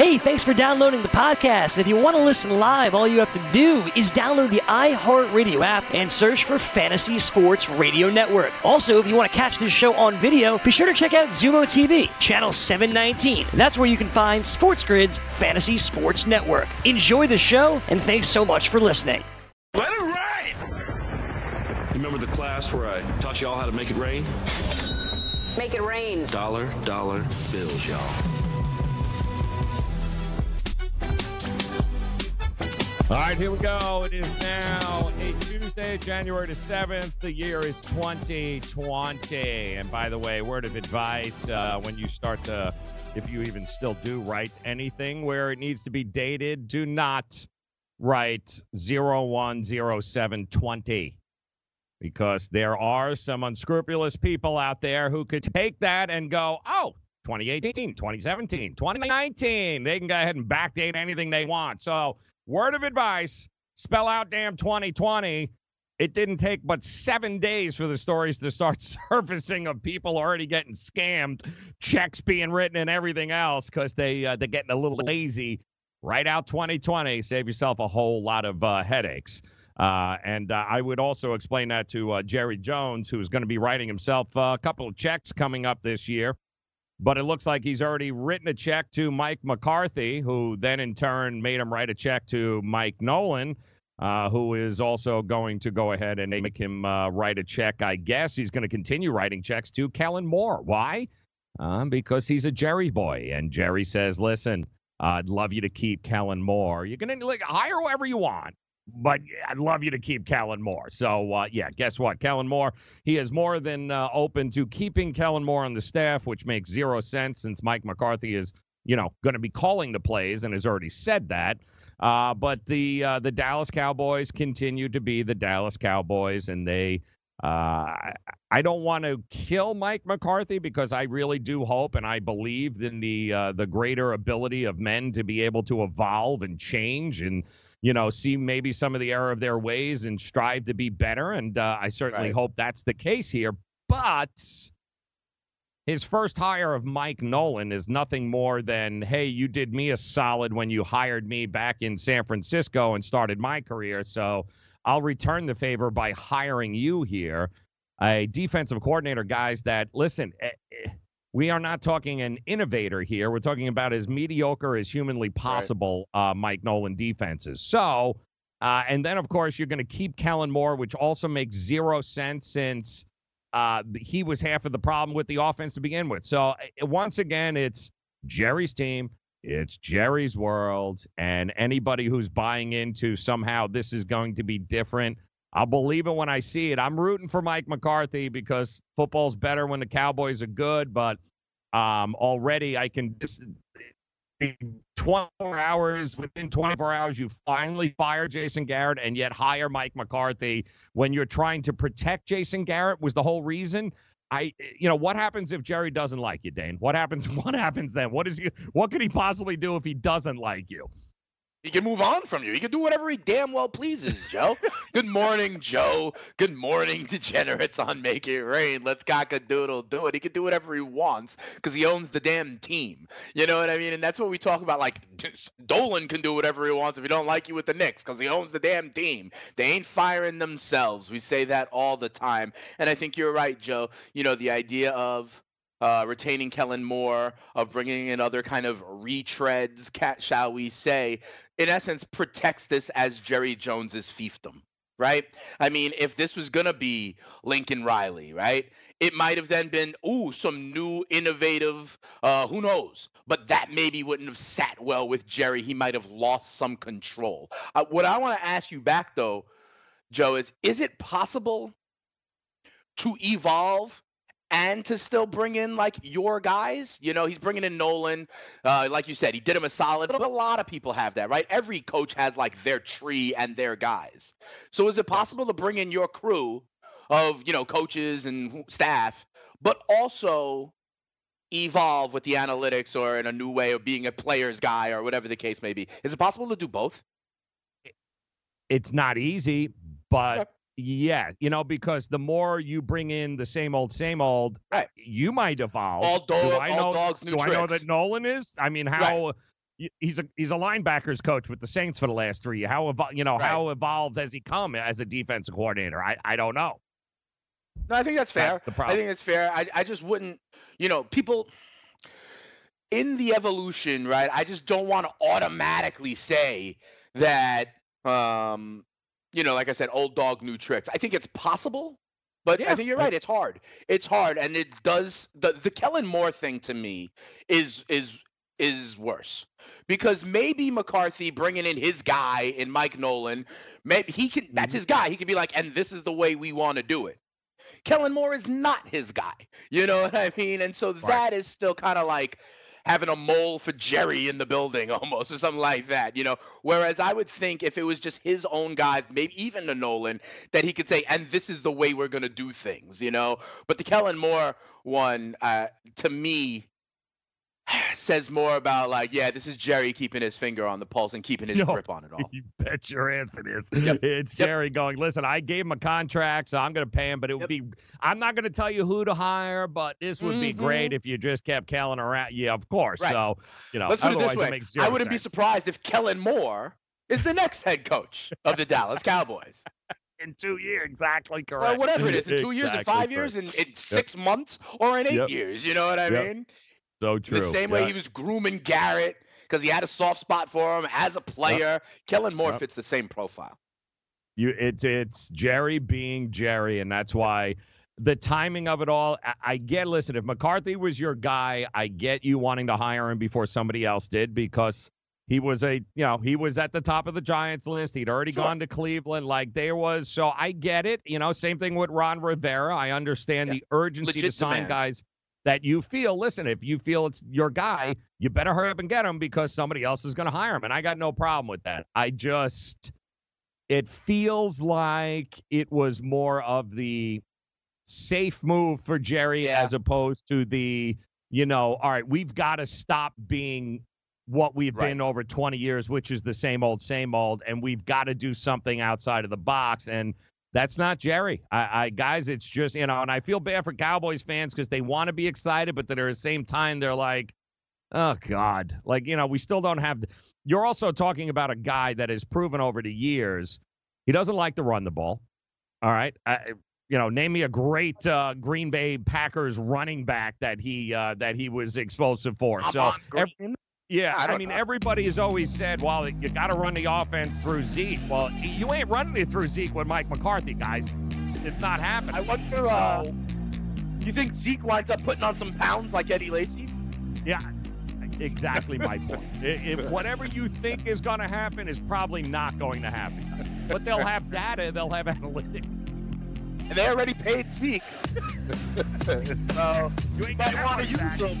Hey, thanks for downloading the podcast. If you want to listen live, all you have to do is download the iHeartRadio app and search for Fantasy Sports Radio Network. Also, if you want to catch this show on video, be sure to check out Xumo TV, channel 719. That's where you can find Sports Grid's Fantasy Sports Network. Enjoy the show, and thanks so much for listening. Let it rain! You remember the class where I taught y'all how to make it rain? Make it rain. Dollar, dollar bills, y'all. All right, here we go. It is now a Tuesday, January the 7th. The year is 2020. And by the way, word of advice uh, when you start to, if you even still do write anything where it needs to be dated, do not write 010720 because there are some unscrupulous people out there who could take that and go, oh, 2018, 2017, 2019. They can go ahead and backdate anything they want. So, word of advice spell out damn 2020. It didn't take but seven days for the stories to start surfacing of people already getting scammed, checks being written, and everything else because they uh, they're getting a little lazy. Write out 2020, save yourself a whole lot of uh, headaches. Uh, and uh, I would also explain that to uh, Jerry Jones, who's going to be writing himself a couple of checks coming up this year. But it looks like he's already written a check to Mike McCarthy, who then in turn made him write a check to Mike Nolan, uh, who is also going to go ahead and make him uh, write a check. I guess he's going to continue writing checks to Kellen Moore. Why? Uh, because he's a Jerry boy. And Jerry says, listen, I'd love you to keep Kellen Moore. You're to like, hire whoever you want but I'd love you to keep Kellen Moore. So, uh, yeah, guess what? Kellen Moore, he is more than uh, open to keeping Kellen Moore on the staff, which makes zero sense since Mike McCarthy is, you know, going to be calling the plays and has already said that. Uh, but the uh, the Dallas Cowboys continue to be the Dallas Cowboys, and they. Uh, I don't want to kill Mike McCarthy because I really do hope and I believe in the uh, the greater ability of men to be able to evolve and change and you know, see maybe some of the error of their ways and strive to be better. And uh, I certainly Right. hope that's the case here. But his first hire of Mike Nolan is nothing more than, hey, you did me a solid when you hired me back in San Francisco and started my career. So I'll return the favor by hiring you here. A defensive coordinator, guys, that listen, eh, eh, we are not talking an innovator here. We're talking about as mediocre as humanly possible, uh, Mike Nolan defenses. So, uh, and then of course you're going to keep Kellen Moore, which also makes zero sense since uh, he was half of the problem with the offense to begin with. So uh, once again, it's Jerry's team. It's Jerry's world, and anybody who's buying into somehow this is going to be different, I'll believe it when I see it. I'm rooting for Mike McCarthy because football's better when the Cowboys are good, but um, already I can. This, 24 hours within 24 hours, you finally fire Jason Garrett and yet hire Mike McCarthy when you're trying to protect Jason Garrett was the whole reason. I, you know, what happens if Jerry doesn't like you, Dane? What happens? What happens then? What is he? What could he possibly do if he doesn't like you? He can move on from you. He can do whatever he damn well pleases, Joe. Good morning, Joe. Good morning, degenerates on Make It Rain. Let's cock a doodle do it. He can do whatever he wants because he owns the damn team. You know what I mean? And that's what we talk about. Like Dolan can do whatever he wants if he don't like you with the Knicks because he owns the damn team. They ain't firing themselves. We say that all the time. And I think you're right, Joe. You know, the idea of uh, retaining Kellen Moore, of bringing in other kind of retreads, cat, shall we say, in essence, protects this as Jerry Jones's fiefdom, right? I mean, if this was gonna be Lincoln Riley, right? It might have then been, ooh, some new innovative, uh, who knows? But that maybe wouldn't have sat well with Jerry. He might have lost some control. Uh, what I want to ask you back though, Joe, is is it possible to evolve and to still bring in like your guys. You know, he's bringing in Nolan. Uh, like you said, he did him a solid. But a lot of people have that, right? Every coach has like their tree and their guys. So is it possible to bring in your crew of you know coaches and staff, but also evolve with the analytics or in a new way of being a player's guy or whatever the case may be? Is it possible to do both? It's not easy, but yeah, you know, because the more you bring in the same old, same old, Right. you might evolve. All do dog- I all know, dogs, new do I know that Nolan is? I mean, how y- he's a he's a linebackers coach with the Saints for the last three. years. How you know Right. how evolved has he come as a defensive coordinator? I I don't know. No, I think that's fair. That's the I think it's fair. I, I just wouldn't, you know, people in the evolution, right? I just don't want to automatically say that, um, you know, like I said, old dog, new tricks. I think it's possible, but yeah. I think you're right. It's hard. It's hard, and it does. The the Kellen Moore thing to me is is is worse because maybe McCarthy bringing in his guy in Mike Nolan, maybe he can. That's Mhm. his guy. He could be like, and this is the way we want to do it. Kellen Moore is not his guy. You know what I mean? And so that is still kind of like having a mole for Jerry in the building almost or something like that, you know. Whereas I would think if it was just his own guys, maybe even the Nolan, that he could say, and this is the way we're gonna do things, you know. But the Kellen Moore one, uh, to me, says more about like, yeah, this is Jerry keeping his finger on the pulse and keeping his Yo, grip on it all. You bet your ass it is. Yep. It's Yep. Jerry going, listen, I gave him a contract, so I'm going to pay him, but it would Yep. be, I'm not going to tell you who to hire, but this would be great if you just kept Kellen around. Yeah, of course. Mm-hmm. Right. So, you know, Let's put it this way: makes I wouldn't be surprised if Kellen Moore is the next head coach of the Dallas Cowboys. in two years. Exactly correct. Well, whatever it is, in two years, in five correct. years, in, in six months, or in eight Yep. years. You know what I Yep. mean? So true. The same way he was grooming Garrett because he had a soft spot for him as a player. Kellen Moore Yep. fits the same profile. You, it's it's Jerry being Jerry, and that's why the timing of it all. I, I get. Listen, if McCarthy was your guy, I get you wanting to hire him before somebody else did because he was a you know he was at the top of the Giants list. He'd already Sure. gone to Cleveland. Like there was, so I get it. You know, same thing with Ron Rivera. I understand Yeah. the urgency to Legit sign demand. guys that you feel. Listen, if you feel it's your guy, you better hurry up and get him because somebody else is going to hire him, and I got no problem with that. I just it feels like it was more of the safe move for Jerry Yeah. as opposed to the, you know, all right, we've got to stop being what we've Right. been over 20 years, which is the same old, same old, and we've got to do something outside of the box. And that's not Jerry. I, I guys, it's just, you know, and I feel bad for Cowboys fans because they want to be excited, but then at the same time, they're like, oh God. Like, you know, we still don't have you're also talking about a guy that has proven over the years he doesn't like to run the ball. All right. I, you know, name me a great uh, Green Bay Packers running back that he uh, that he was explosive for. so, Ahman ev- Green? Yeah, I I, mean, know. everybody has always said, well, you got to run the offense through Zeke. Well, you ain't running it through Zeke with Mike McCarthy, guys. It's not happening. I wonder. Uh, So- you think Zeke winds up putting on some pounds like Eddie Lacy? Yeah, exactly my point. I- If whatever you think is going to happen is probably not going to happen. But they'll have data, they'll have analytics. And they already paid Zeke. so You ain't might want to use them.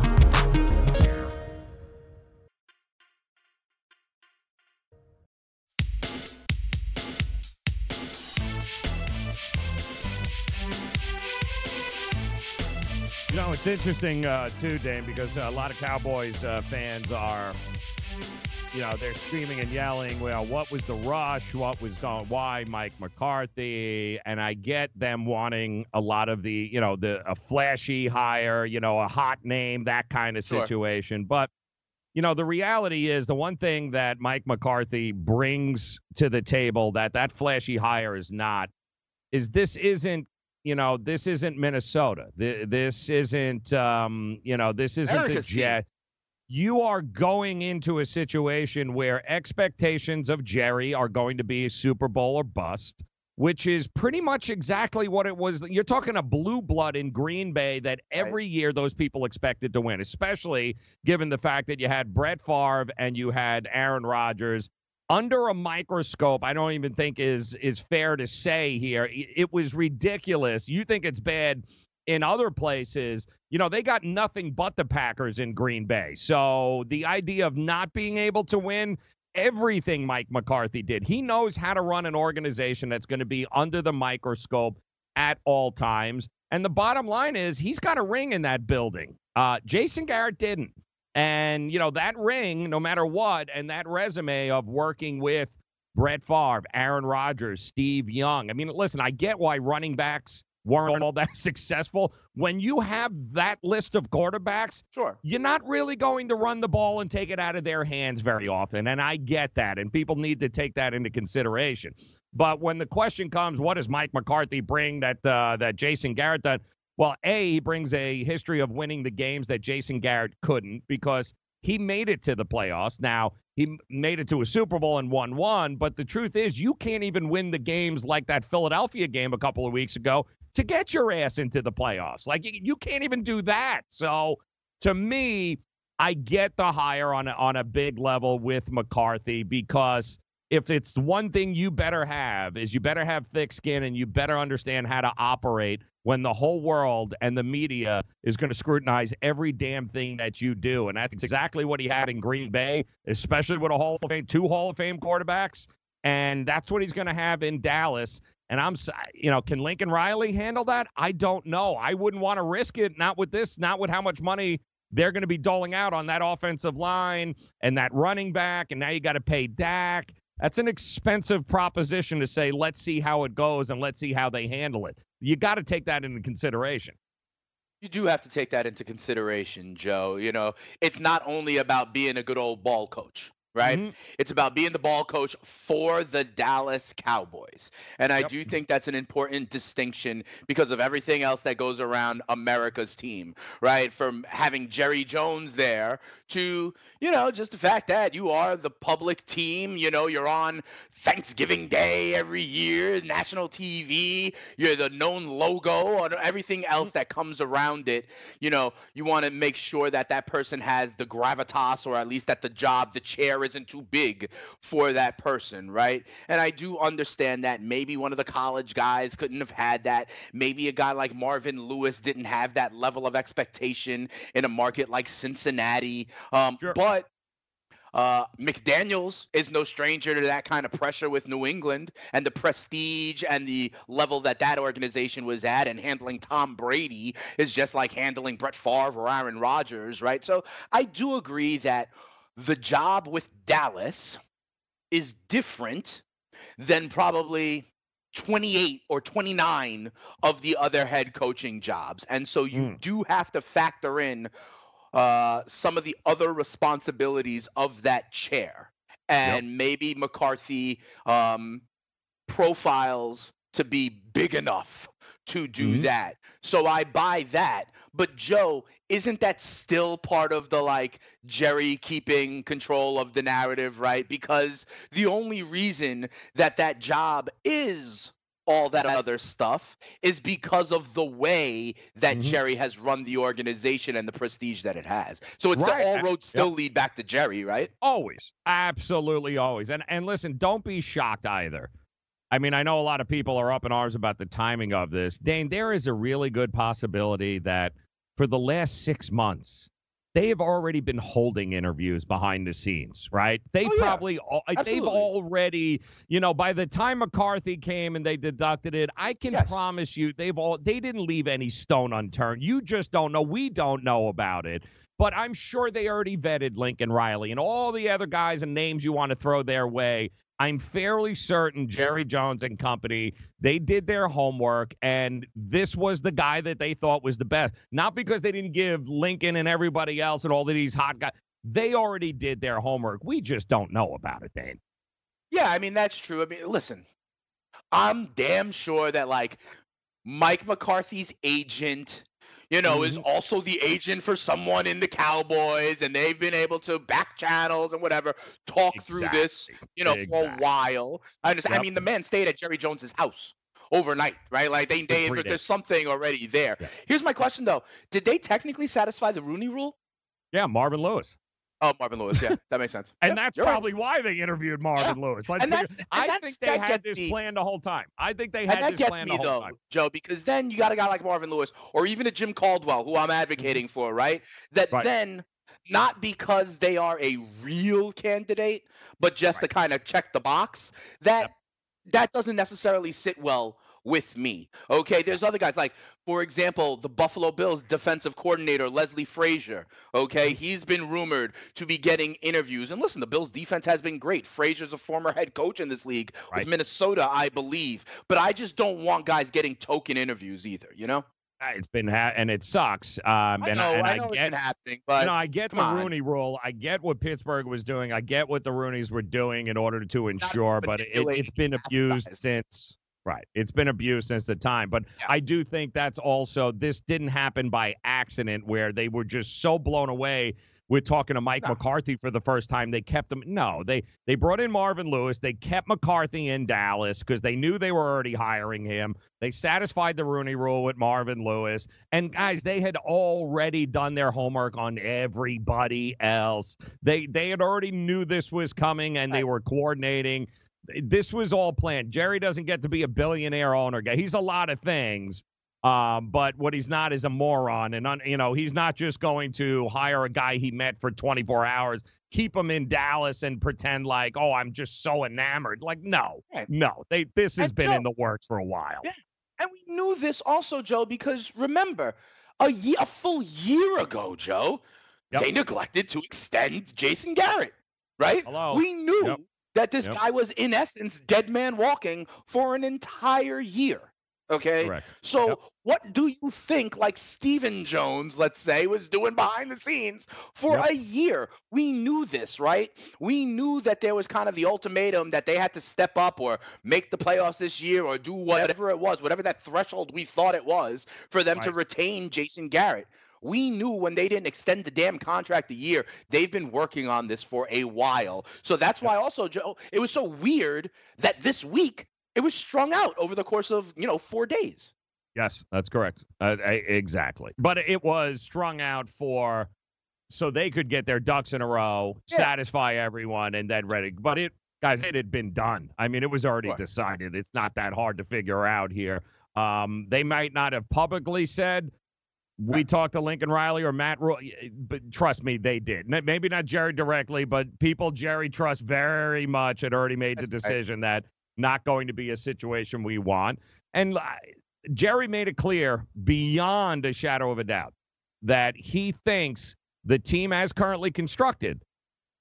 It's interesting uh, too, Dane, because a lot of Cowboys uh, fans are, you know, they're screaming and yelling. Well, what was the rush? What was going? Why Mike McCarthy? And I get them wanting a lot of the, you know, the a flashy hire, you know, a hot name, that kind of Sure. situation. But you know, the reality is the one thing that Mike McCarthy brings to the table that that flashy hire is not is this isn't you know this isn't Minnesota. This isn't um you know this isn't America's the team. Jet. You are going into a situation where expectations of Jerry are going to be Super Bowl or bust, which is pretty much exactly what it was. You're talking a blue blood in Green Bay that every year those people expected to win, especially given the fact that you had Brett Favre and you had Aaron Rodgers under a microscope. I don't even think is is fair to say here. It was ridiculous. You think it's bad in other places, you know, they got nothing but the Packers in Green Bay. So the idea of not being able to win everything Mike McCarthy did, he knows how to run an organization that's going to be under the microscope at all times. And the bottom line is he's got a ring in that building. Uh, Jason Garrett didn't. And, you know, that ring, no matter what, and that resume of working with Brett Favre, Aaron Rodgers, Steve Young. I mean, listen, I get why running backs weren't all that successful. When you have that list of quarterbacks, Sure. you're not really going to run the ball and take it out of their hands very often. And I get that. And people need to take that into consideration. But when the question comes, what does Mike McCarthy bring that uh, that Jason Garrett done? Well, A, he brings a history of winning the games that Jason Garrett couldn't because he made it to the playoffs. Now, he made it to a Super Bowl and won one, but the truth is, you can't even win the games like that Philadelphia game a couple of weeks ago to get your ass into the playoffs. Like, you, can't even do that. So, to me, I get the hire on a, on a big level with McCarthy because if it's one thing you better have is you better have thick skin and you better understand how to operate when the whole world and the media is going to scrutinize every damn thing that you do and that's exactly what he had in Green Bay especially with a Hall of Fame two Hall of Fame quarterbacks and that's what he's going to have in Dallas and I'm you know can Lincoln Riley handle that? I don't know. I wouldn't want to risk it not with this not with how much money they're going to be doling out on that offensive line and that running back and now you got to pay Dak. That's an expensive proposition to say, let's see how it goes and let's see how they handle it. You got to take that into consideration. You do have to take that into consideration, Joe. You know, it's not only about being a good old ball coach, right? Mhm. It's about being the ball coach for the Dallas Cowboys. And I Yep. do think that's an important distinction because of everything else that goes around America's team, right? From having Jerry Jones there to, you know, just the fact that you are the public team, you know, you're on Thanksgiving Day every year, national TV, you're the known logo and everything else that comes around it. You know, you want to make sure that that person has the gravitas or at least that the job, the chair isn't too big for that person, right? And I do understand that maybe one of the college guys couldn't have had that. Maybe a guy like Marvin Lewis didn't have that level of expectation in a market like Cincinnati. Um, Sure. But uh, McDaniels is no stranger to that kind of pressure with New England and the prestige and the level that that organization was at, and handling Tom Brady is just like handling Brett Favre or Aaron Rodgers, right? So I do agree that the job with Dallas is different than probably 28 or 29 of the other head coaching jobs. And so you Mm. do have to factor in uh, some of the other responsibilities of that chair. And maybe McCarthy um, profiles to be big enough to do Mhm. that. So I buy that. But Joe, isn't that still part of the like Jerry keeping control of the narrative, right? Because the only reason that that job is all that other stuff is because of the way that Mhm. Jerry has run the organization and the prestige that it has. So it's Right. all Uh, roads still lead back to Jerry, right? Always. Absolutely always. And and listen, don't be shocked either. I mean, I know a lot of people are up in arms about the timing of this. Dane, there is a really good possibility that for the last six months, they have already been holding interviews behind the scenes, right? They Oh, yeah. probably, they've already, you know, by the time McCarthy came and they deducted it, I can Yes. promise you they've all, they didn't leave any stone unturned. You just don't know. We don't know about it but I'm sure they already vetted Lincoln Riley and all the other guys and names you want to throw their way. I'm fairly certain Jerry Jones and company, they did their homework and this was the guy that they thought was the best. Not because they didn't give Lincoln and everybody else and all of these hot guys. They already did their homework. We just don't know about it, Dane. Yeah, I mean that's true. I mean, listen, I'm damn sure that like Mike McCarthy's agent, you know, is mm-hmm. also the agent for someone in the Cowboys, and they've been able to back channels and whatever talk through this, you know, for a while. I understand. I mean, the man stayed at Jerry Jones's house overnight, right? Like they, they there's days. something already there. Yeah. Here's my question though: Did they technically satisfy the Rooney Rule? Yeah, Marvin Lewis. Oh, Marvin Lewis. Yeah, that makes sense. And Yeah, that's you're right. probably why they interviewed Marvin Lewis. Let's And that's- and I that's- think they that had this me- plan the whole time. I think they And had that this gets plan me the whole though, time. Joe, because then you got a guy like Marvin Lewis or even a Jim Caldwell, who I'm advocating for, right? That Mm-hmm. Right. then, not because they are a real candidate, but just to kind of check the box, that Yep. that doesn't necessarily sit well with me. Okay, there's other guys like, for example, the Buffalo Bills defensive coordinator Leslie Frazier. Okay, he's been rumored to be getting interviews. And listen, the Bills defense has been great. Frazier's a former head coach in this league Right. with Minnesota, I believe. But I just don't want guys getting token interviews either. You know? Uh, It's been ha- and it sucks. Um, I and know, I, and I I know it's get been happening, but no, I get the on. Rooney Rule. I get what Pittsburgh was doing. I get what the Rooney's were doing in order to ensure, but it, it's been abused guys. since. Right, it's been abused since the time. But Yeah. I do think that's also this didn't happen by accident, where they were just so blown away with talking to Mike No. McCarthy for the first time. They kept him. No, they they brought in Marvin Lewis. They kept McCarthy in Dallas because they knew they were already hiring him. They satisfied the Rooney Rule with Marvin Lewis. And guys, they had already done their homework on everybody else. They they had already knew this was coming and they were coordinating. This was all planned. Jerry doesn't get to be a billionaire owner guy. He's a lot of things. Um, but what he's not is a moron, and un, you know he's not just going to hire a guy he met for 24 hours, keep him in Dallas, and pretend like, oh, I'm just so enamored. Like, no, no, they this has And been in the works for a while. Yeah. And we knew this also, Joe, because remember, a year, a full year ago, Joe, Yep. they neglected to extend Jason Garrett, right? Hello. We knew Yep. That this Yep. guy was, in essence, dead man walking for an entire year. Okay. Correct. So, Yep. what do you think, like Stephen Jones, let's say, was doing behind the scenes for Yep. a year? We knew this, right? We knew that there was kind of the ultimatum that they had to step up or make the playoffs this year or do whatever it was, whatever that threshold we thought it was for them to retain Jason Garrett. We knew when they didn't extend the damn contract a year, they've been working on this for a while. So that's why also, Joe, it was so weird that this week it was strung out over the course of, you know, four days. Yes, that's correct. Uh, I- exactly. But it was strung out for so they could get their ducks in a row, Yeah. satisfy everyone, and then ready. But it, guys, it had been done. I mean, it was already Sure. decided. It's not that hard to figure out here. Um, they might not have publicly said. We talked to Lincoln Riley or Matt, Ro- but trust me, they did. Maybe not Jerry directly, but people Jerry trusts very much had already made the decision that not going to be a situation we want. And Jerry made it clear beyond a shadow of a doubt that he thinks the team as currently constructed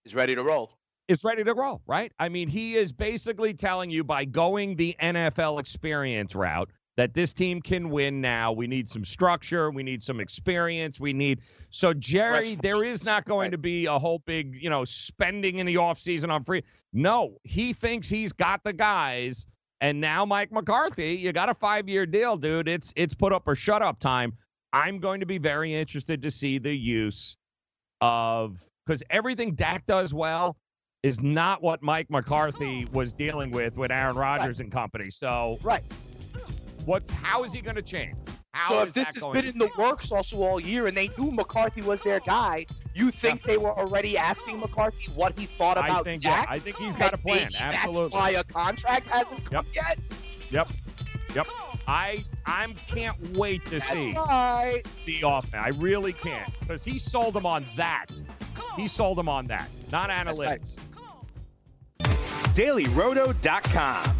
Is ready to roll. is ready to roll, right? I mean, he is basically telling you by going the NFL experience route that this team can win now. We need some structure, we need some experience, we need so Jerry, there not going right. to be a whole big, you know, spending in the offseason on free. No, he thinks he's got the guys. And now Mike McCarthy, you got a 5-year deal, dude. It's it's put up or shut up time. I'm going to be very interested to see the use of because everything Dak does well is not what Mike McCarthy was dealing with with Aaron Rodgers and company. So Right. What's how is he going to change? How so is if this has been in the works also all year and they knew McCarthy was their guy, you think they were already asking McCarthy what he thought I about think yeah, I think he's got a plan. maybe Absolutely. That's why a contract hasn't come yet. Yep. Yep. I I'm can't wait to That's see right. the offense. I really can't because he sold them on that. He sold them on that, not right. analytics. DailyRoto.com.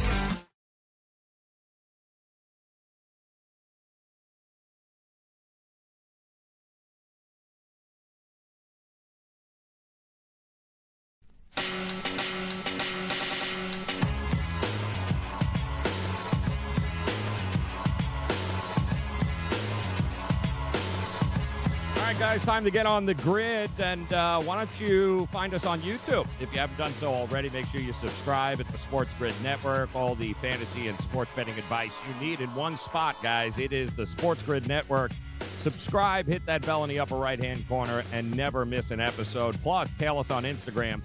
time to get on the grid. And uh, why don't you find us on YouTube? If you haven't done so already, make sure you subscribe at the Sports Grid Network. All the fantasy and sports betting advice you need in one spot, guys. It is the Sports Grid Network. Subscribe, hit that bell in the upper right hand corner, and never miss an episode. Plus, tail us on Instagram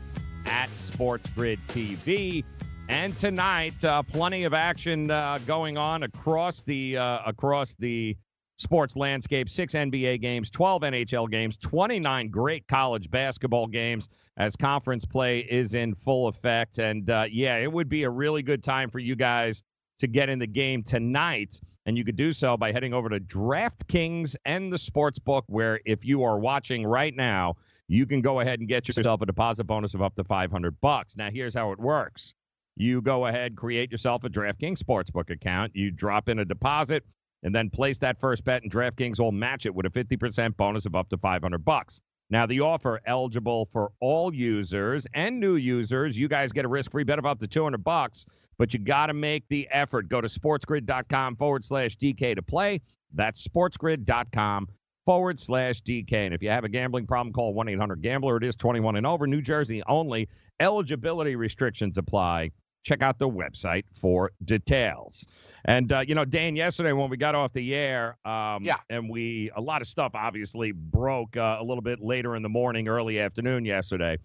at Sports Grid TV. And tonight, uh, plenty of action uh, going on across the uh, across the sports landscape. Six NBA games, 12 NHL games, 29 great college basketball games as conference play is in full effect. And uh, yeah, it would be a really good time for you guys to get in the game tonight. And you could do so by heading over to DraftKings and the Sportsbook, where if you are watching right now, you can go ahead and get yourself a deposit bonus of up to 500 bucks. Now, here's how it works. You go ahead, create yourself a DraftKings Sportsbook account. You drop in a deposit and then place that first bet, and DraftKings will match it with a 50% bonus of up to 500 bucks. Now, the offer eligible for all users and new users. You guys get a risk-free bet of up to 200 bucks, but you got to make the effort. Go to sportsgrid.com forward slash DK to play. That's sportsgrid.com forward slash DK. And if you have a gambling problem, call 1-800-GAMBLER. It is 21 and over. New Jersey only. Eligibility restrictions apply. Check out the website for details. And uh, you know, Dan, yesterday when we got off the air, um, Yeah. and we a lot of stuff obviously broke uh, a little bit later in the morning, early afternoon yesterday.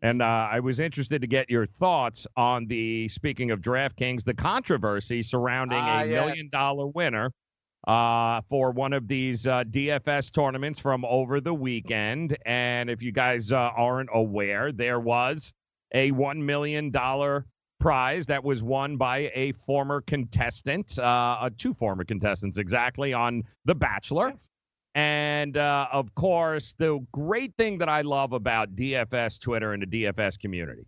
And uh, I was interested to get your thoughts on the speaking of DraftKings, the controversy surrounding Ah, a million dollar winner uh, for one of these uh, DFS tournaments from over the weekend. And if you guys uh, aren't aware, there was a $1 million prize that was won by a former contestant, uh, uh, two former contestants exactly on The Bachelor. And uh, of course, the great thing that I love about DFS Twitter and the DFS community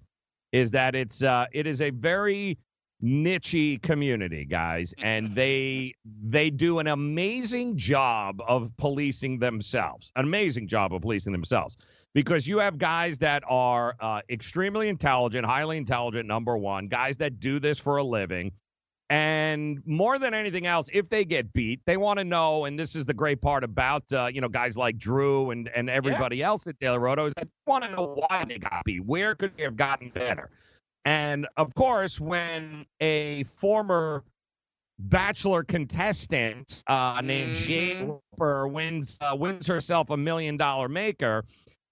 is that it's uh, it is a very nichey community, guys, and they they do an amazing job of policing themselves. An amazing job of policing themselves because you have guys that are uh, extremely intelligent, highly intelligent. Number one, guys that do this for a living. And more than anything else, if they get beat, they want to know. And this is the great part about uh, you know guys like Drew and and everybody else at DailyRoto is that they want to know why they got beat. Where could they have gotten better? And of course, when a former bachelor contestant uh, named Jade Roper wins uh, wins herself a million dollar maker,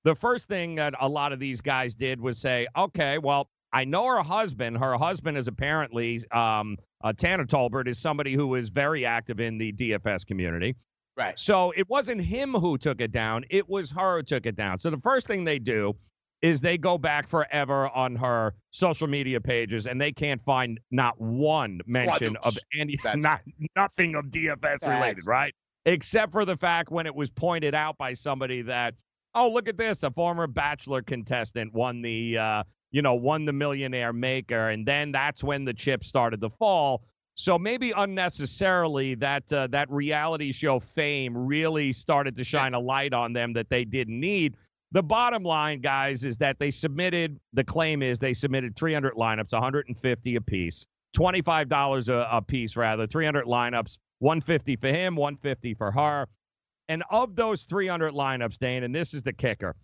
the first thing that a lot of these guys did was say, "Okay, well, I know her husband. Her husband is apparently um, uh, Tanner Tolbert is somebody who is very active in the DFS community." Right. So it wasn't him who took it down; it was her who took it down. So the first thing they do is they go back forever on her social media pages, and they can't find not one mention of any, That's not nothing of DFS related, right? Except for the fact when it was pointed out by somebody that, oh, look at this, a former Bachelor contestant won the, uh, you know, won the Millionaire Maker, and then that's when the chips started to fall. So maybe unnecessarily that uh, that reality show fame really started to shine a light on them that they didn't need. The bottom line, guys, is that they submitted. The claim is they submitted 300 lineups, 150 a piece, $25 a, a piece rather, 300 lineups, 150 for him, 150 for her. And of those 300 lineups, Dane, and this is the kicker,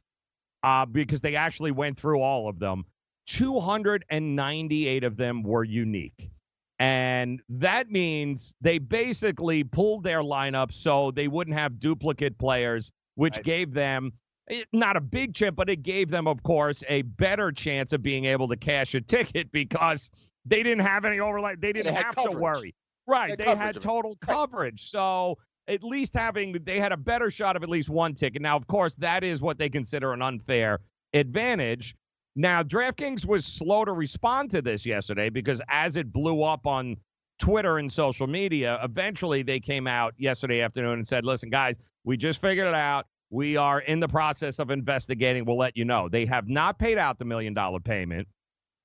uh, because they actually went through all of them, 298 of them were unique. And that means they basically pulled their lineup so they wouldn't have duplicate players, which Right. gave them Eh, not a big chip, but it gave them, of course, a better chance of being able to cash a ticket because they didn't have any overlay. They didn't had have to worry. Right. had They had total coverage. So at least having, they had a better shot of at least one ticket. Now, of course, that is what they consider an unfair advantage. Now, DraftKings was slow to respond to this yesterday because as it blew up on Twitter and social media, eventually they came out yesterday afternoon and said, listen, guys, we just figured it out. We are in the process of investigating. We'll let you know. They have not paid out the million dollar payment.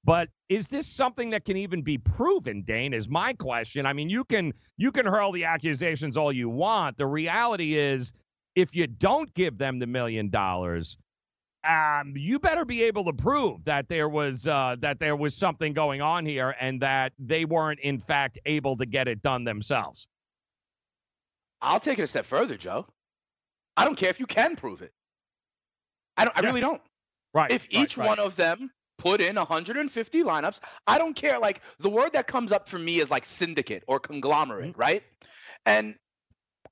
But is this something that can even be proven, Dane? Is my question. I mean, you can you can hurl the accusations all you want. The reality is if you don't give them the million dollars, um, you better be able to prove that there was uh, that there was something going on here and that they weren't in fact able to get it done themselves. I'll take it a step further, Joe. I don't care if you can prove it. I don't. I Yeah. really don't. Right. If right, each right. one of them put in 150 lineups, I don't care. Like the word that comes up for me is like syndicate or conglomerate, Mm-hmm. right? And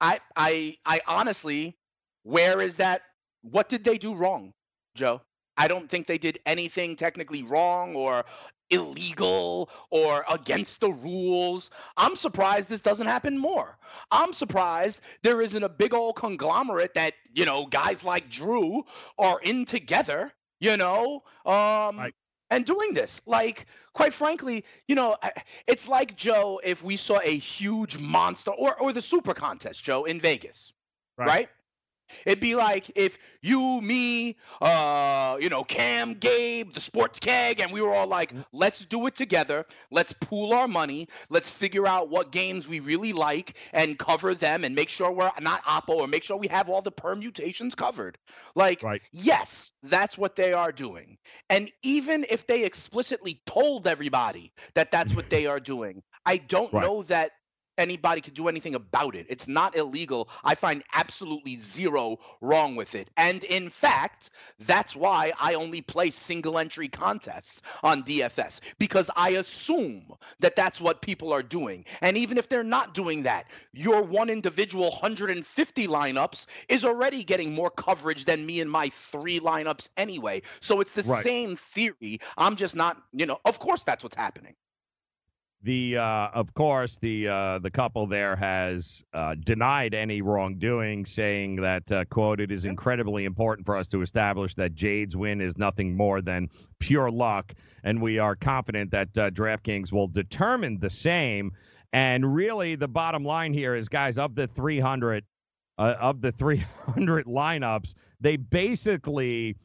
I, I, I honestly, where is that? What did they do wrong, Joe? I don't think they did anything technically wrong or illegal or against the rules. I'm surprised this doesn't happen more. I'm surprised there isn't a big old conglomerate that, you know, guys like Drew are in together, you know, um, Right. and doing this. Like, quite frankly, you know, it's like Joe if we saw a huge monster or, or the super contest, Joe, in Vegas, Right. right? It'd be like if you, me, uh, you know, Cam, Gabe, the sports keg, and we were all like, let's do it together. Let's pool our money. Let's figure out what games we really like and cover them and make sure we're not Oppo or make sure we have all the permutations covered. Like, Right. yes, that's what they are doing. And even if they explicitly told everybody that that's what they are doing, I don't Right. know that anybody could do anything about it. It's not illegal. I find absolutely zero wrong with it. And in fact, that's why I only play single entry contests on DFS because I assume that that's what people are doing. And even if they're not doing that, your one individual 150 lineups is already getting more coverage than me and my three lineups anyway. So it's the Right. same theory. I'm just not, you know, of course that's what's happening. The uh, of course the uh, the couple there has uh, denied any wrongdoing, saying that uh, quote It is incredibly important for us to establish that Jade's win is nothing more than pure luck, and we are confident that uh, DraftKings will determine the same. And really, the bottom line here is, guys, of the 300 uh, of the 300 lineups, they basically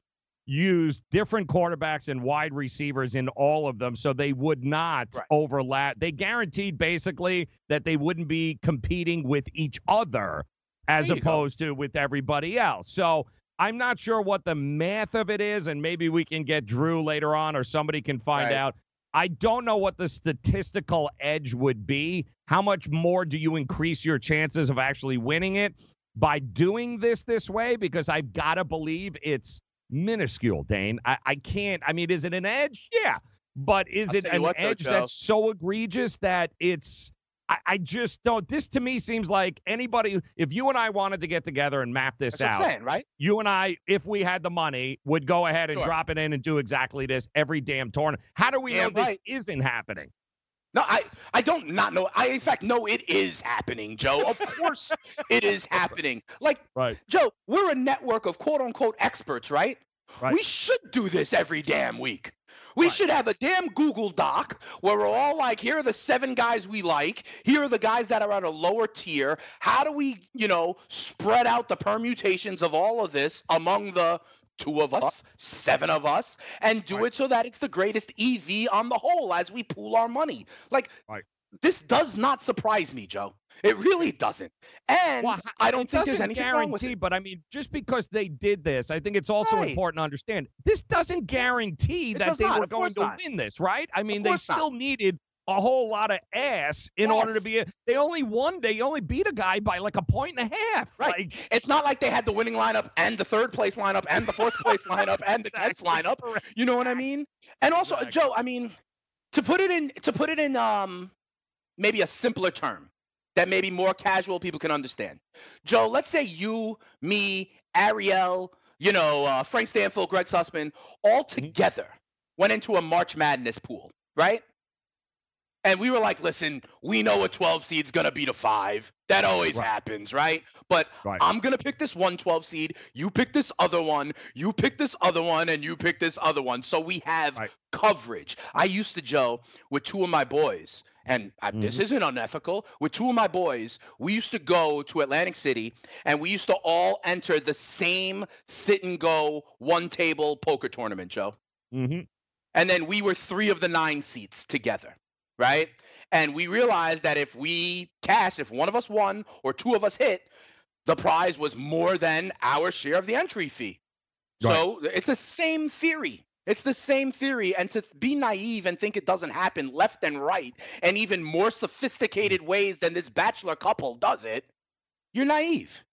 used different quarterbacks and wide receivers in all of them so they would not Right. overlap. They guaranteed basically that they wouldn't be competing with each other as you go. opposed to with everybody else. So I'm not sure what the math of it is, and maybe we can get Drew later on or somebody can find Right. out. I don't know what the statistical edge would be. How much more do you increase your chances of actually winning it by doing this this way? Because I've got to believe it's minuscule, Dane. I, I can't. I mean, is it an edge? Yeah. But is I'll it an what, edge Joe. that's so egregious that it's. I, I just don't. This to me seems like anybody. If you and I wanted to get together and map this That's out, saying, right? you and I, if we had the money, would go ahead and Sure. drop it in and do exactly this every damn tournament. How do we know Damn this right. isn't happening? No, I, I don't not know. I in fact know it is happening, Joe. Of course it is happening. Like Right. Joe, we're a network of quote unquote experts, right? Right. We should do this every damn week. We Right. should have a damn Google Doc where we're all like, here are the seven guys we like. Here are the guys that are at a lower tier. How do we, you know, spread out the permutations of all of this among the two of us, seven of us, and do Right. it so that it's the greatest EV on the whole as we pool our money. Like, Right. this does not surprise me, Joe. It really doesn't. And Well, I don't think there's doesn't anything wrong with guarantee, it. but I mean, just because they did this, I think it's also Right. important to understand this doesn't guarantee It that they not, were going course to not. win this, right? I mean, they course not. still needed a whole lot of ass in order to be. A, they only won. They only beat a guy by like a point and a half. Right. Like, It's not like they had the winning lineup and the third place lineup and the fourth place lineup and the tenth lineup. You know what I mean? And also, Exactly. Joe, I mean, to put it in to put it in um maybe a simpler term that maybe more casual people can understand. Joe, let's say you, me, Ariel, you know, uh, Frank Stanfield, Greg Sussman, all together went into a March Madness pool, right? And we were like, listen, we know a 12 seed's gonna beat a five. That always Right. happens, right? But Right. I'm gonna pick this one 12 seed. You pick this other one. You pick this other one, and you pick this other one. So we have Right. coverage. I used to Joe with two of my boys, and I, this Mm-hmm. isn't unethical. With two of my boys, we used to go to Atlantic City, and we used to all enter the same sit and go one table poker tournament, Joe hmm and then we were three of the nine seats together, right? And we realized that if we cashed, if one of us won or two of us hit, the prize was more than our share of the entry fee. So it's the same theory. It's the same theory. And to be naive and think it doesn't happen left and right, and even more sophisticated mm. ways than this bachelor couple does it, you're naive.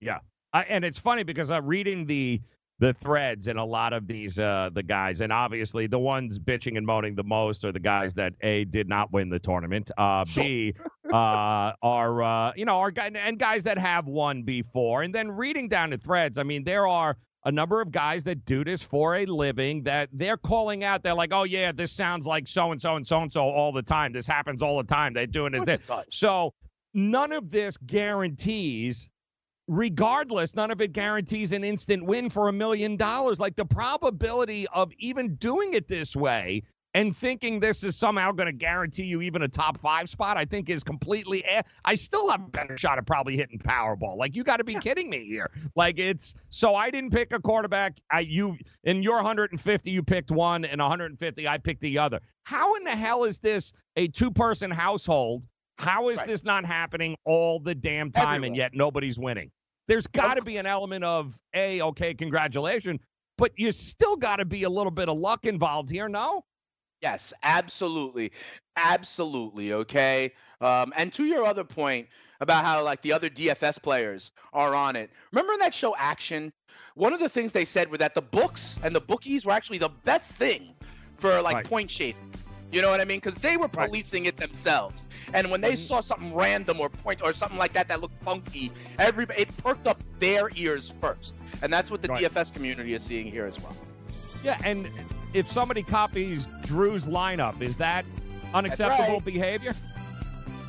Yeah. I, and it's funny because I'm reading the the threads and a lot of these uh the guys. And obviously the ones bitching and moaning the most are the guys that a did not win the tournament uh b uh are uh you know are guys and guys that have won before. And then reading down the threads i mean there are a number of guys that do this for a living that they're calling out. They're like oh yeah this sounds like so and so and so and so all the time. This happens all the time. They're doing it so none of this guarantees regardless, none of it guarantees an instant win for a million dollars. Like the probability of even doing it this way and thinking this is somehow going to guarantee you even a top five spot, I think is completely. a- I still have a better shot at probably hitting Powerball. Like you got to be kidding me here. Like it's so I didn't pick a quarterback. I you in your 150 you picked one, and 150 I picked the other. How in the hell is this a two person household? How is Right. this not happening all the damn time and yet nobody's winning? There's got to be an element of a okay, congratulations, but you still got to be a little bit of luck involved here. No, Yes, absolutely. Absolutely. Okay. Um, and to your other point about how like the other DFS players are on it. Remember in that show Action? One of the things they said were that the books and the bookies were actually the best thing for like Right. point shading. You know what I mean? Because they were policing it themselves. And when they saw something random or point or something like that that looked funky, everybody it perked up their ears first. And that's what the Right. DFS community is seeing here as well. yeah, and if somebody copies Drew's lineup, is that unacceptable right. behavior?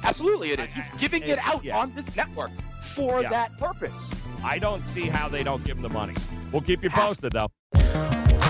Absolutely, it is. He's giving it- it out yeah. on this network for Yeah. that purpose. I don't see how they don't give him the money. We'll keep you posted though.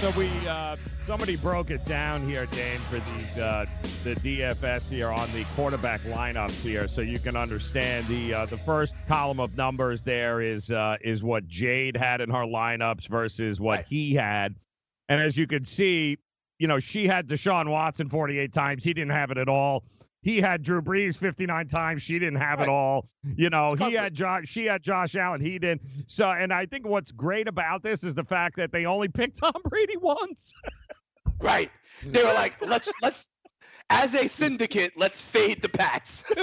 So we uh, somebody broke it down here, Dane, for these uh, the DFS here on the quarterback lineups here, so you can understand the uh, the first column of numbers. There is uh, is what Jade had in her lineups versus what he had, and as you can see, you know she had Deshaun Watson 48 times. He didn't have it at all. He had Drew Brees 59 times. She didn't have it all. You know, he had Josh. She had Josh Allen. He didn't. So, and I think what's great about this is the fact that they only picked Tom Brady once. Right. They were like, let's let's as a syndicate, let's fade the Pats.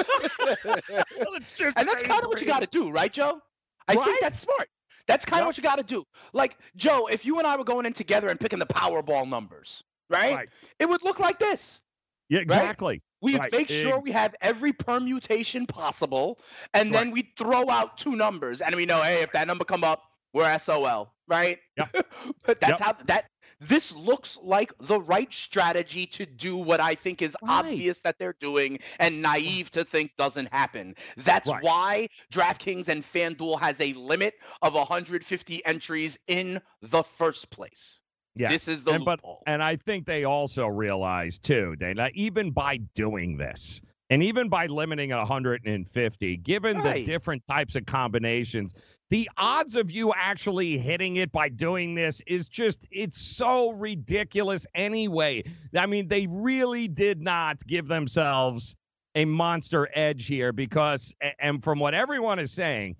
And that's kind of what you got to do, right, Joe? I Right? think that's smart. That's kind of Yep. what you got to do. Like, Joe, if you and I were going in together and picking the Powerball numbers, right? Right. It would look like this. Yeah, exactly. We Right. make sure we have every permutation possible, and then we throw out two numbers, and we know, hey, if that number come up, we're SOL, right? Yep. but that's Yep. how that. This looks like the right strategy to do what I think is Right. obvious that they're doing and naive to think doesn't happen. That's Right. why DraftKings and FanDuel has a limit of 150 entries in the first place. Yeah. This is the and, but, and I think they also realize too, Dana, even by doing this, and even by limiting 150, given the different types of combinations, the odds of you actually hitting it by doing this is just it's so ridiculous anyway. I mean, they really did not give themselves a monster edge here because and from what everyone is saying,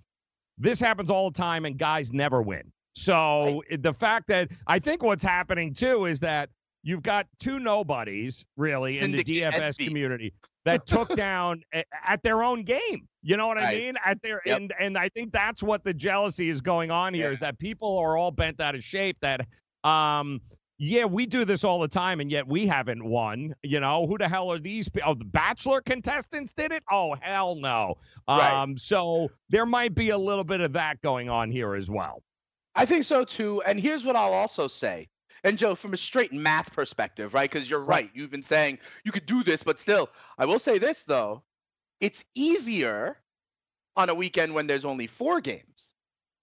this happens all the time and guys never win. So it- the fact that I think what's happening too is that you've got two nobodies really in the DFS envy. community that took down at their own game. You know what I mean? At their Yep. and and I think that's what the jealousy is going on here is Yeah. that people are all bent out of shape that um yeah, we do this all the time, and yet we haven't won. You know, who the hell are these? Oh, the Bachelor contestants did it? Oh, hell no. Right. Um, so there might be a little bit of that going on here as well. I think so too. And here's what I'll also say. And Joe, from a straight math perspective, right? Because you're right. You've been saying you could do this, but still, I will say this though. It's easier on a weekend when there's only four games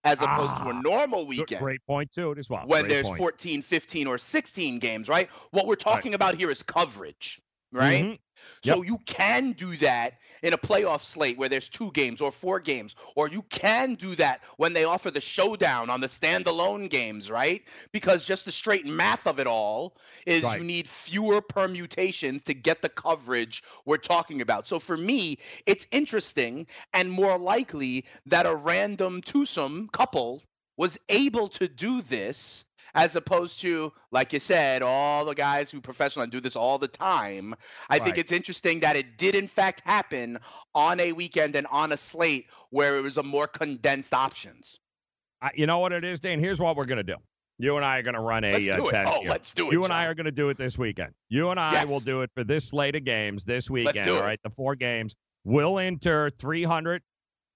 as opposed to a Ah, normal weekend Great point too, as well. when Great there's point. 14, 15, or 16 games, right? What we're talking about here is coverage, right? Mhm. So you can do that in a playoff slate where there's two games or four games, or you can do that when they offer the showdown on the standalone games, right? Because just the straight math of it all is Right. you need fewer permutations to get the coverage we're talking about. So for me, it's interesting and more likely that a random twosome couple was able to do this as opposed to like you said all the guys who professionally do this all the time i think it's interesting that it did in fact happen on a weekend and on a slate where it was a more condensed options I, you know what it is, Dan? Here's what we're gonna do. You and I are gonna run a let's uh, do it test oh here. let's do it You and I are going to do it this weekend. You and I will do it for this slate of games this weekend. all it. right, the four games. We'll enter 300.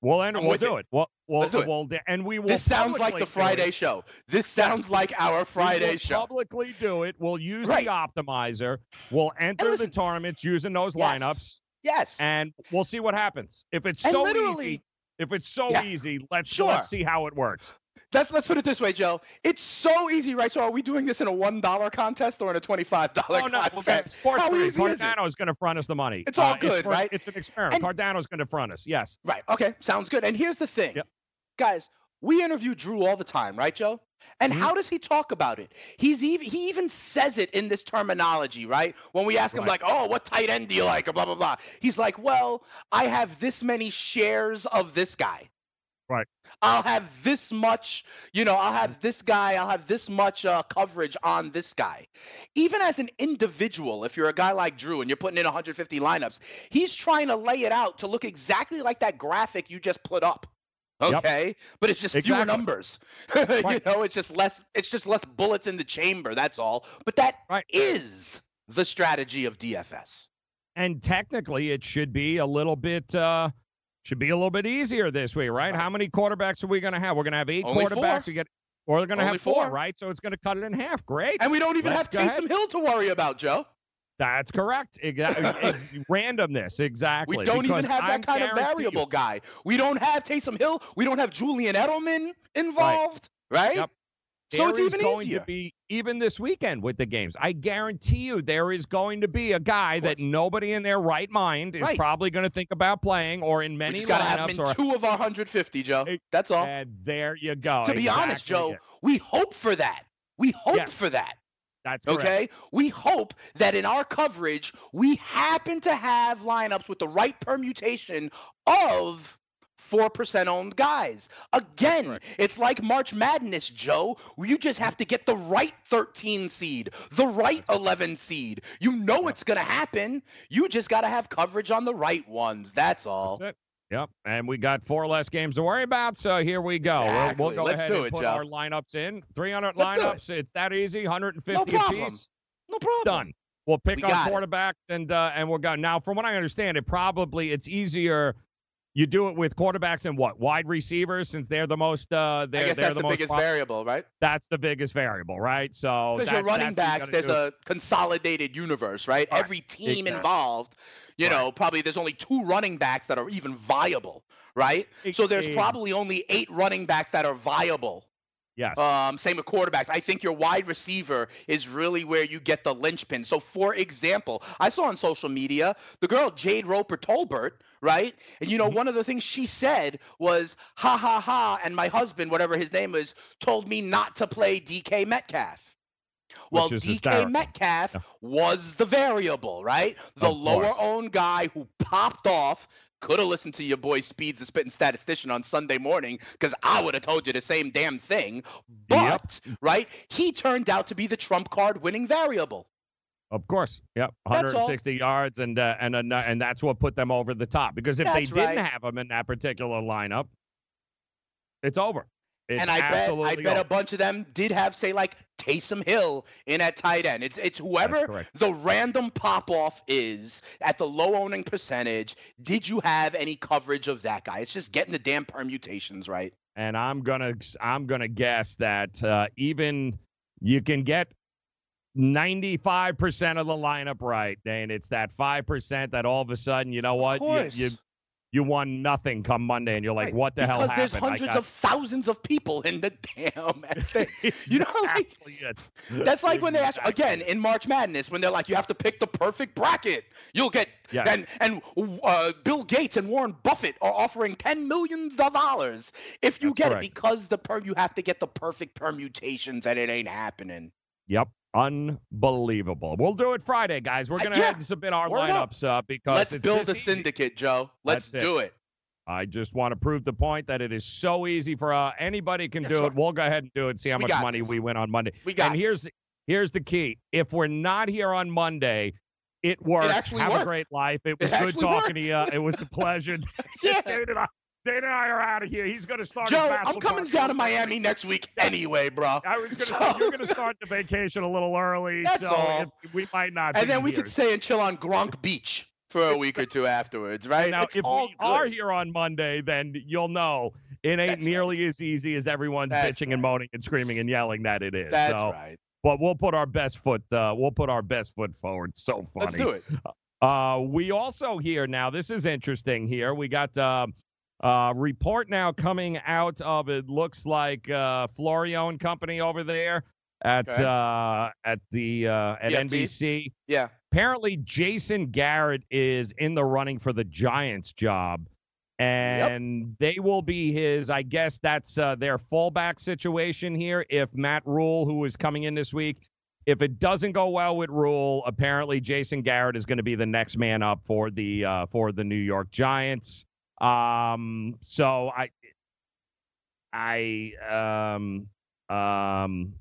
We'll enter. I'm we'll do it. it. We'll, we'll, Let's do it. we'll and we will. this sounds like the friday show this sounds like our We friday will show Publicly do it. We'll use Right. the optimizer. We'll enter listen- the tournaments using those Yes. lineups, yes and we'll see what happens. If it's And so easy, if it's so Yeah. easy, let's Sure. let's see how it works. Let's let's put it this way, Joe. It's so easy, right? So are we doing this in a one dollar contest or in a twenty five dollar Oh no, well, contest? Sports How easy is it? Cardano's going to front us the money. It's all Uh, good, for- right? It's an experiment. And- Cardano's going to front us. Yes. Right. Okay. Sounds good. And here's the thing, Yep. guys. We interview Drew all the time, right, Joe? And Mhm. how does he talk about it? He's even he even says it in this terminology, right? When we ask him like, "Oh, what tight end do you like?" or blah blah blah. He's like, "Well, I have this many shares of this guy." Right. I'll have this much, you know, I'll have this guy, I'll have this much uh, coverage on this guy. Even as an individual, if you're a guy like Drew and you're putting in 150 lineups, he's trying to lay it out to look exactly like that graphic you just put up. Yep. Okay, but it's just fewer Exactly. numbers. you know, it's just less. It's just less bullets in the chamber. That's all. But that is Right. the strategy of DFS. And technically, it should be a little bit. uh should be a little bit easier this week, right? How many quarterbacks are we going to have? We're going to have eight Only quarterbacks. four. We get, or we're going to have four, four. right? So it's going to cut it in half. Great. And we don't even Let's have. Taysom Hill to worry about, Joe. That's correct. Exactly. Randomness. Exactly. We don't even have that I'm kind of guarantee you- variable guy. We don't have Taysom Hill. We don't have Julian Edelman involved, right? Yep. So it's even going easier. to be even this weekend with the games. I guarantee you there is going to be a guy that nobody in their right mind is Right. probably going to think about playing, or in we many just gotta have lineups. him in Or two of our 150, Joe. That's all. and there you go. to be honest, Joe, it. we hope for that. We hope Yes. for that. That's correct. Okay? We hope that in our coverage, we happen to have lineups with the right permutation of 4% owned guys. Again, correct. it's like March Madness, Joe. You just have to get the right 13 seed, the right 11 seed. You know it's going to happen. You just got to have coverage on the right ones. That's all. That's it. Yep, and we got four less games to worry about, so here we go. We'll- We'll, go Let's ahead do and it, put Joe. our lineups in. 300 Let's do it. lineups. It's that easy. 150 No apiece. No problem. Done. We'll pick We our got it. and uh, and we're going. Now, from what I understand, it probably it's easier. You do it with quarterbacks and what wide receivers, since they're the most. Uh, they're I guess they're that's the, most biggest variable, right? That's the biggest variable, right? So Because that- your running you backs, there's do. a consolidated universe, right? Right. Every team Exactly. involved, you know, probably there's only two running backs that are even viable, right? So there's probably only eight running backs that are viable. Yes. Um, same with quarterbacks. I think your wide receiver is really where you get the linchpin. So, for example, I saw on social media the girl Jade Roper Tolbert, right? And you know, Mhm. one of the things she said was, "Ha ha ha!" And my husband, whatever his name is, told me not to play DK Metcalf. Well, DK hysterical. Metcalf Yeah. was the variable, right? The lower owned guy who popped off. Could have listened to your boy Speeds, the spitting statistician, on Sunday morning, because I would have told you the same damn thing. But, right, he turned out to be the trump card winning variable. Of course, yep, That's 160 yards, and uh, and a, and that's what put them over the top. Because if they didn't right. have him in that particular lineup, it's over. It's and I bet I bet a bunch of them did have, say, like Taysom Hill in at tight end. It's it's whoever the random pop off is at the low owning percentage. Did you have any coverage of that guy? It's just getting the damn permutations right. and I'm gonna I'm gonna guess that uh, even you can get 95% of the lineup right, and it's that five percent that all of a sudden, you know what, you, you you won nothing come Monday, and you're like, Right, what the hell because there's hundreds got- of thousands of people in the damn thing. You know, like that's like when they ask again in March Madness when they're like, you have to pick the perfect bracket. You'll get Yeah. and and uh, Bill Gates and Warren Buffett are offering ten millions of dollars if you That's get correct. it because the per you have to get the perfect permutations and it ain't happening. Yep. Unbelievable. We'll do it Friday, guys. We're Uh, going to yeah. submit our up. lineups uh, because Let's build a easy. syndicate, Joe. Let's That's do it. I just want to prove the point that it is so easy for uh, anybody can Yeah, do sure. it. We'll go ahead and do it. See how We much money this. we win on Monday. We got and here's here's the key: if we're not here on Monday, it works. Have worked. a great life. It was It good talking to you. It was a pleasure. Yeah. Dana and I, Dana and I are out of here. He's going to start. Joe, I'm coming down to Miami next week anyway, bro. I was going to So- say you're going to start the vacation a little early, That's so all. we might not. And then we here. could stay and chill on Gronk Beach for a week or two afterwards, right? Now, It's if we are here on Monday, then you'll know it ain't That's nearly as easy as everyone's That's bitching and moaning and screaming and yelling that it is. That's so, right. But we'll put our best foot. Uh, we'll put our best foot forward. So funny. Let's do it. Uh, we also hear now. This is interesting. Here we got uh, uh, report now coming out of it. Looks like uh, Florio and Company over there at Okay. uh, at the uh, at PFT? NBC. Yeah. Apparently, Jason Garrett is in the running for the Giants job, and they will be his. I guess that's uh, their fallback situation here. If Matt Rhule, who is coming in this week, if it doesn't go well with Rhule, apparently Jason Garrett is going to be the next man up for the uh, for the New York Giants. Um, so I, I um um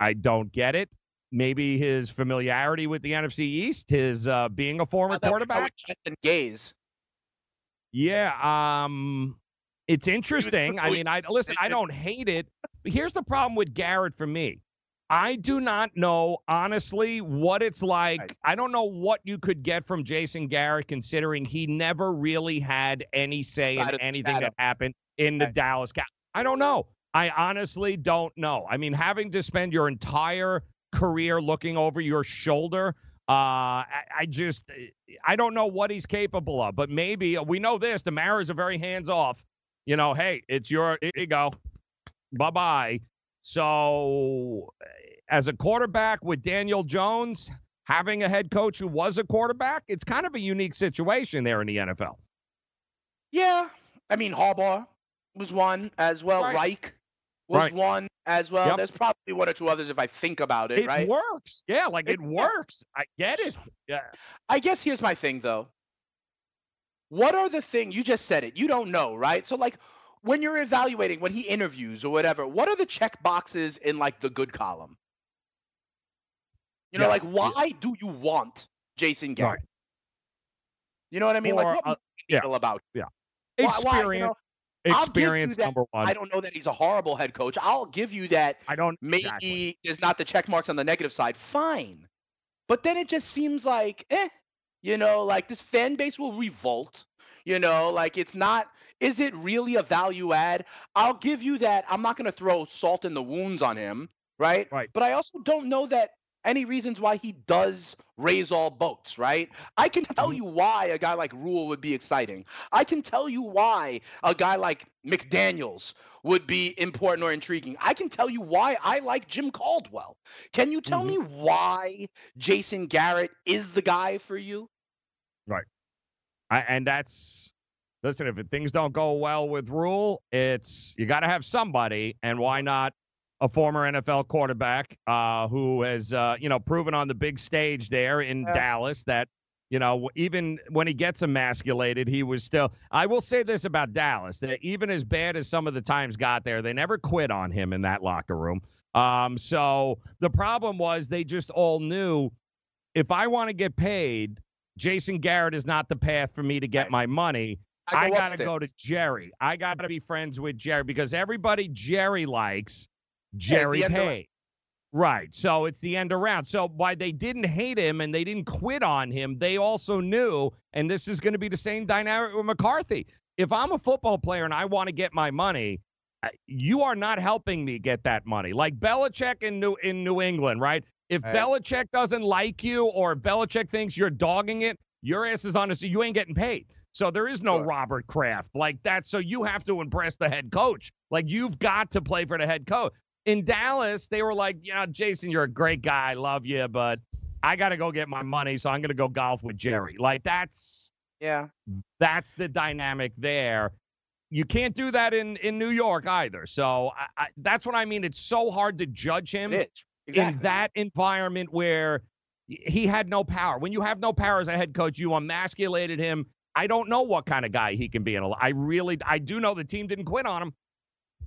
I don't get it. Maybe his familiarity with the NFC East, his uh, being a former quarterback. Justin Gaze. Yeah, um, it's interesting. I mean, I listen. I don't hate it. But here's the problem with Garrett for me. I do not know honestly what it's like. Right. I don't know what you could get from Jason Garrett, considering he never really had any say Side in anything shadow. that happened in the Right. Dallas Cow. I don't know. I honestly don't know. I mean, having to spend your entire career looking over your shoulder. Uh, I, I just, I don't know what he's capable of, but maybe we know this. The Maras are very hands off. You know, hey, it's your, here you go, bye bye. So, as a quarterback with Daniel Jones, having a head coach who was a quarterback, it's kind of a unique situation there in the NFL. Yeah. I mean, Harbaugh was one as well. Right. Reich was Right. one as well. Yep. There's probably one or two others if I think about it, It right? works. Yeah, like it It- yeah. works. I get it. Yeah. I guess here's my thing though. What are the thing you just said it? You don't know, right? So like when you're evaluating when he interviews or whatever, what are the check boxes in like the good column? You know, Yeah, like why do you want Jason Garrett? You know what I mean? Or, like what uh, yeah. about Why- Experience. why, you know, experience number one. I don't know that he's a horrible head coach. I'll give you that I don't. maybe exactly. there's not the check marks on the negative side. Fine. But then it just seems like, eh, you know, like this fan base will revolt. You know, like it's not, is it really a value add? I'll give you that. I'm not going to throw salt in the wounds on him, right? Right. But I also don't know that any reasons why he does raise all boats, right? I can tell Mhm. you why a guy like Rhule would be exciting. I can tell you why a guy like McDaniels would be important or intriguing. I can tell you why I like Jim Caldwell. Can you tell Mhm. me why Jason Garrett is the guy for you? Right. I, and that's listen. If things don't go well with Rhule, it's you got to have somebody, and why not a former NFL quarterback uh, who has uh, you know proven on the big stage there in Yeah. Dallas that you know even when he gets emasculated, he was still. I will say this about Dallas: that even as bad as some of the times got there, they never quit on him in that locker room. Um, so the problem was they just all knew if I want to get paid, Jason Garrett is not the path for me to get my money. I, go got to upstairs. go to Jerry. I got to be friends with Jerry because everybody Jerry likes, Jerry end around. Right. So it's the end around. So why they didn't hate him and they didn't quit on him, they also knew, and this is going to be the same dynamic with McCarthy. If I'm a football player and I want to get my money, you are not helping me get that money. Like Belichick in New in New England, right? If Right. Belichick doesn't like you or Belichick thinks you're dogging it, your ass is on a you ain't getting paid. So there is no Sure. Robert Kraft like that. So you have to impress the head coach. Like you've got to play for the head coach. In Dallas, they were like, you know, Jason, you're a great guy. I love you, but I got to go get my money. So I'm going to go golf with Jerry. Like that's Yeah. that's the dynamic there. You can't do that in in New York either. So I, I, that's what I mean. It's so hard to judge him Exactly. in that environment where he had no power. When you have no power as a head coach, you emasculated him. I don't know what kind of guy he can be in a. I really, I do know the team didn't quit on him.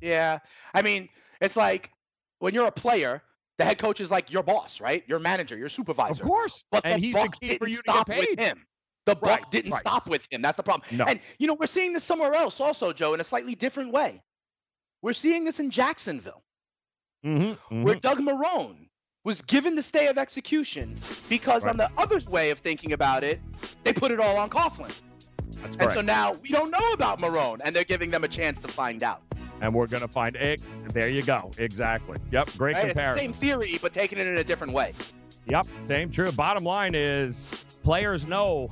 Yeah. I mean, it's like when you're a player, the head coach is like your boss, right? Your manager, your supervisor. Of course, But and the he's buck the key for didn't you to stop get with paid. him. The buck Right, didn't right. stop with him. That's the problem. No. And you know, we're seeing this somewhere else also, Joe, in a slightly different way. We're seeing this in Jacksonville, Mm-hmm, where Doug Marrone was given the stay of execution because on the other way of thinking about it, they put it all on Coughlin. That's And so now we don't know about Marrone, and they're giving them a chance to find out. And we're gonna find it. There you go. Exactly. Yep. Great Right? It's the comparison. same theory, but taking it in a different way. Yep, same true. Bottom line is players know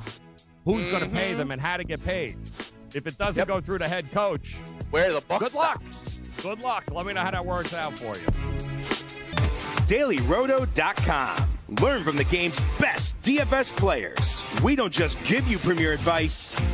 who's going to pay mm-hmm. them and how to get paid. If it doesn't Yep. go through the head coach, Where the buck good luck. stops. Good luck. Let me know how that works out for you. DailyRoto.com. Learn from the game's best DFS players. We don't just give you premier advice,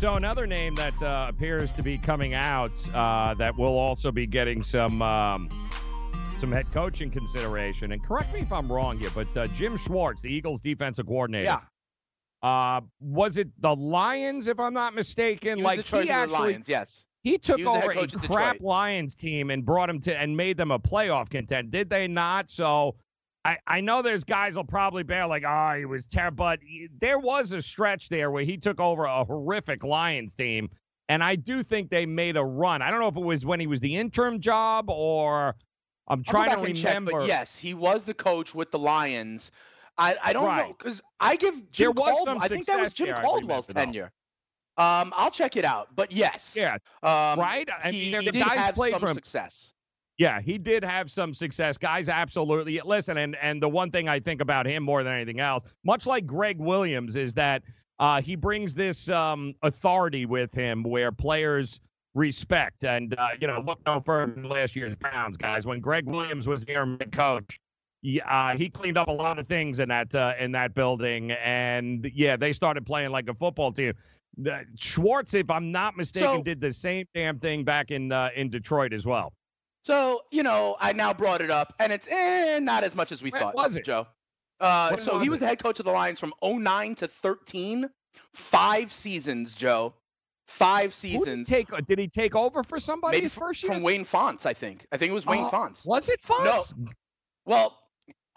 So another name that uh, appears to be coming out uh, that will also be getting some um, some head coaching consideration. And correct me if I'm wrong here, but uh, Jim Schwartz, the Eagles defensive coordinator. Yeah. Uh, was it the Lions, if I'm not mistaken? He like he actually Lions, yes. he took He was the head over a crap. Lions team and brought them to and made them a playoff content. Did they not? So I, I know there's guys will probably bear like, oh, he was terrible, but he- there was a stretch there where he took over a horrific Lions team, and I do think they made a run. I don't know if it was when he was the interim job or I'm trying to check, remember. but yes, he was the coach with the Lions. I, I don't know because I give Jim There Caldwell. some I think that was Jim there, Caldwell's tenure. Um, I'll check it out, but yes, Yeah, um, right? I he, mean, he the did guys have some success. Yeah, he did have some success. Guys, absolutely. Listen, and and the one thing I think about him more than anything else, much like Gregg Williams, is that uh, he brings this um, authority with him where players respect. And uh, you know, look no further than last year's Browns, guys. When Gregg Williams was the head coach, he, uh, he cleaned up a lot of things in that uh, in that building, and yeah, they started playing like a football team. Schwartz, if I'm not mistaken, So- did the same damn thing back in uh, in Detroit as well. So you know, I now brought it up, and it's eh, not as much as we When thought. was it? Joe? Uh, so was he was the head coach of the Lions from 09 to 13, five seasons. Joe, five Who did he seasons. take? Did he take over for somebody Maybe his first year? from Wayne Fontes, I think. I think it was Wayne Oh, Fontes. Was it Fontes? No. Well,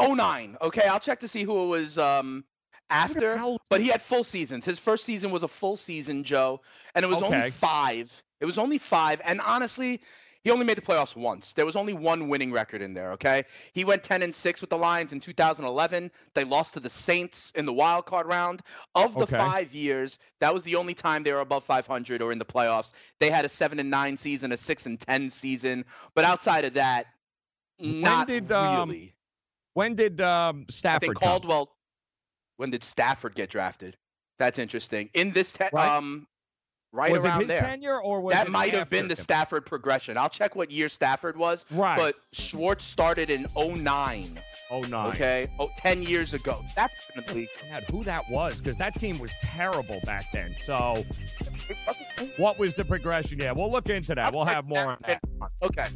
09. Okay, I'll check to see who it was um, after. But he had full seasons. His first season was a full season, Joe, and it was Okay. only five. It was only five, and honestly, he only made the playoffs once. There was only one winning record in there. Okay, he went 10 and six with the Lions in 2011. They lost to the Saints in the wild card round. Of the Okay. five years, that was the only time they were above 500 or in the playoffs. They had a seven and nine season, a six and 10 season, but outside of that, not did, um, really. When did um, I think Stafford come? Caldwell. When did Stafford get drafted? That's interesting. In this, te- Right. um, right was it around his there. tenure or was That might have been the? Stafford progression. I'll check what year Stafford was. Right. But Schwartz started in 09. oh nine. Okay. Oh, 10 years ago. That's definitely. God, who that was? Because that team was terrible back then. So, what was the progression? Yeah, we'll look into that. We'll have more on that. Okay.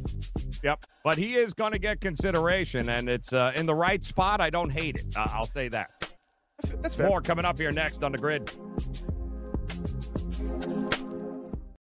Yep. But he is going to get consideration, and it's uh, in the right spot. I don't hate it. Uh, I'll say that. That's fair. More coming up here next on the grid.